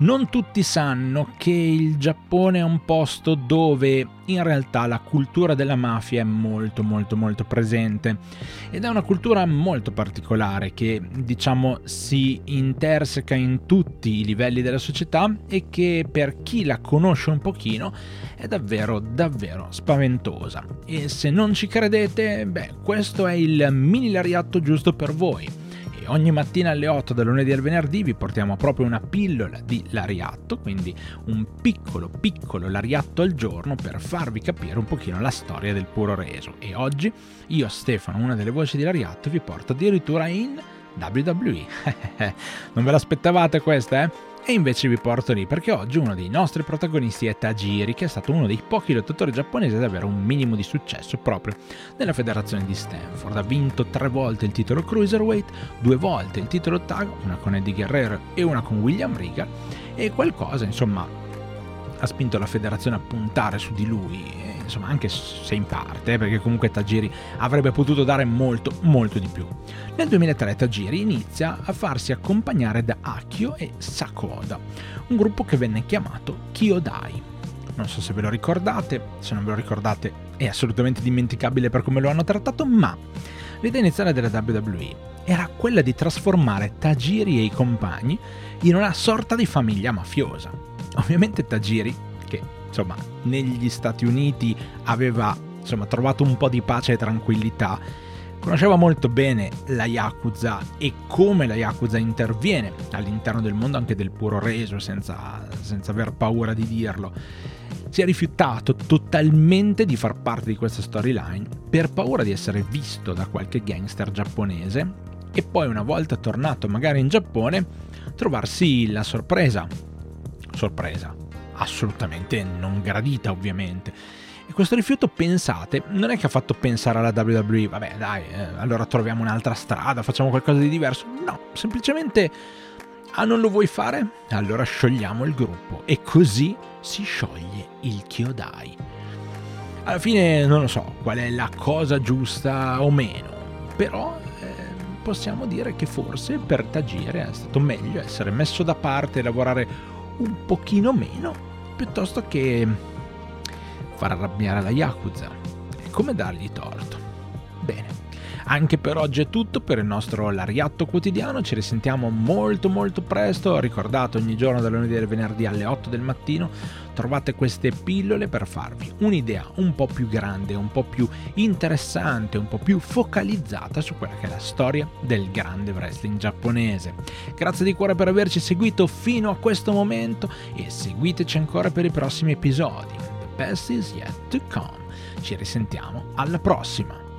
Non tutti sanno che il Giappone è un posto dove in realtà la cultura della mafia è molto molto molto presente. Ed è una cultura molto particolare che diciamo si interseca in tutti i livelli della società e che per chi la conosce un pochino è davvero davvero spaventosa. E se non ci credete beh questo è il mini lariatto giusto per voi ogni mattina alle 8 dal lunedì al venerdì vi portiamo proprio una pillola di lariatto, quindi un piccolo piccolo lariatto al giorno per farvi capire un pochino la storia del puro reso. E oggi io, Stefano, una delle voci di lariatto, vi porto addirittura in WWE. non ve l'aspettavate questa, eh? E invece vi porto lì perché oggi uno dei nostri protagonisti è Tajiri, che è stato uno dei pochi lottatori giapponesi ad avere un minimo di successo proprio nella federazione di Stanford. Ha vinto tre volte il titolo Cruiserweight, due volte il titolo Tag, una con Eddie Guerrero e una con William Regal, e qualcosa, insomma, ha spinto la federazione a puntare su di lui insomma anche se in parte, perché comunque Tajiri avrebbe potuto dare molto, molto di più. Nel 2003 Tajiri inizia a farsi accompagnare da Akio e Sakoda, un gruppo che venne chiamato Kyodai. Non so se ve lo ricordate, se non ve lo ricordate è assolutamente dimenticabile per come lo hanno trattato, ma l'idea iniziale della WWE era quella di trasformare Tajiri e i compagni in una sorta di famiglia mafiosa. Ovviamente Tajiri, che insomma, negli Stati Uniti aveva insomma, trovato un po' di pace e tranquillità. Conosceva molto bene la Yakuza e come la Yakuza interviene all'interno del mondo anche del puro reso, senza, senza aver paura di dirlo. Si è rifiutato totalmente di far parte di questa storyline per paura di essere visto da qualche gangster giapponese e poi una volta tornato magari in Giappone trovarsi la sorpresa. Sorpresa, assolutamente non gradita ovviamente. E questo rifiuto, pensate, non è che ha fatto pensare alla WWE, vabbè dai, eh, allora troviamo un'altra strada, facciamo qualcosa di diverso. No, semplicemente, ah non lo vuoi fare? Allora sciogliamo il gruppo. E così si scioglie il Kyodai. Alla fine non lo so qual è la cosa giusta o meno, però eh, possiamo dire che forse per Tagire è stato meglio essere messo da parte e lavorare un pochino meno piuttosto che far arrabbiare la Yakuza. E come dargli torto? Bene. Anche per oggi è tutto per il nostro Lariatto quotidiano, ci risentiamo molto molto presto, ricordate ogni giorno dal lunedì al venerdì alle 8 del mattino trovate queste pillole per farvi un'idea un po' più grande, un po' più interessante, un po' più focalizzata su quella che è la storia del grande wrestling giapponese. Grazie di cuore per averci seguito fino a questo momento e seguiteci ancora per i prossimi episodi. The best is yet to come. Ci risentiamo alla prossima.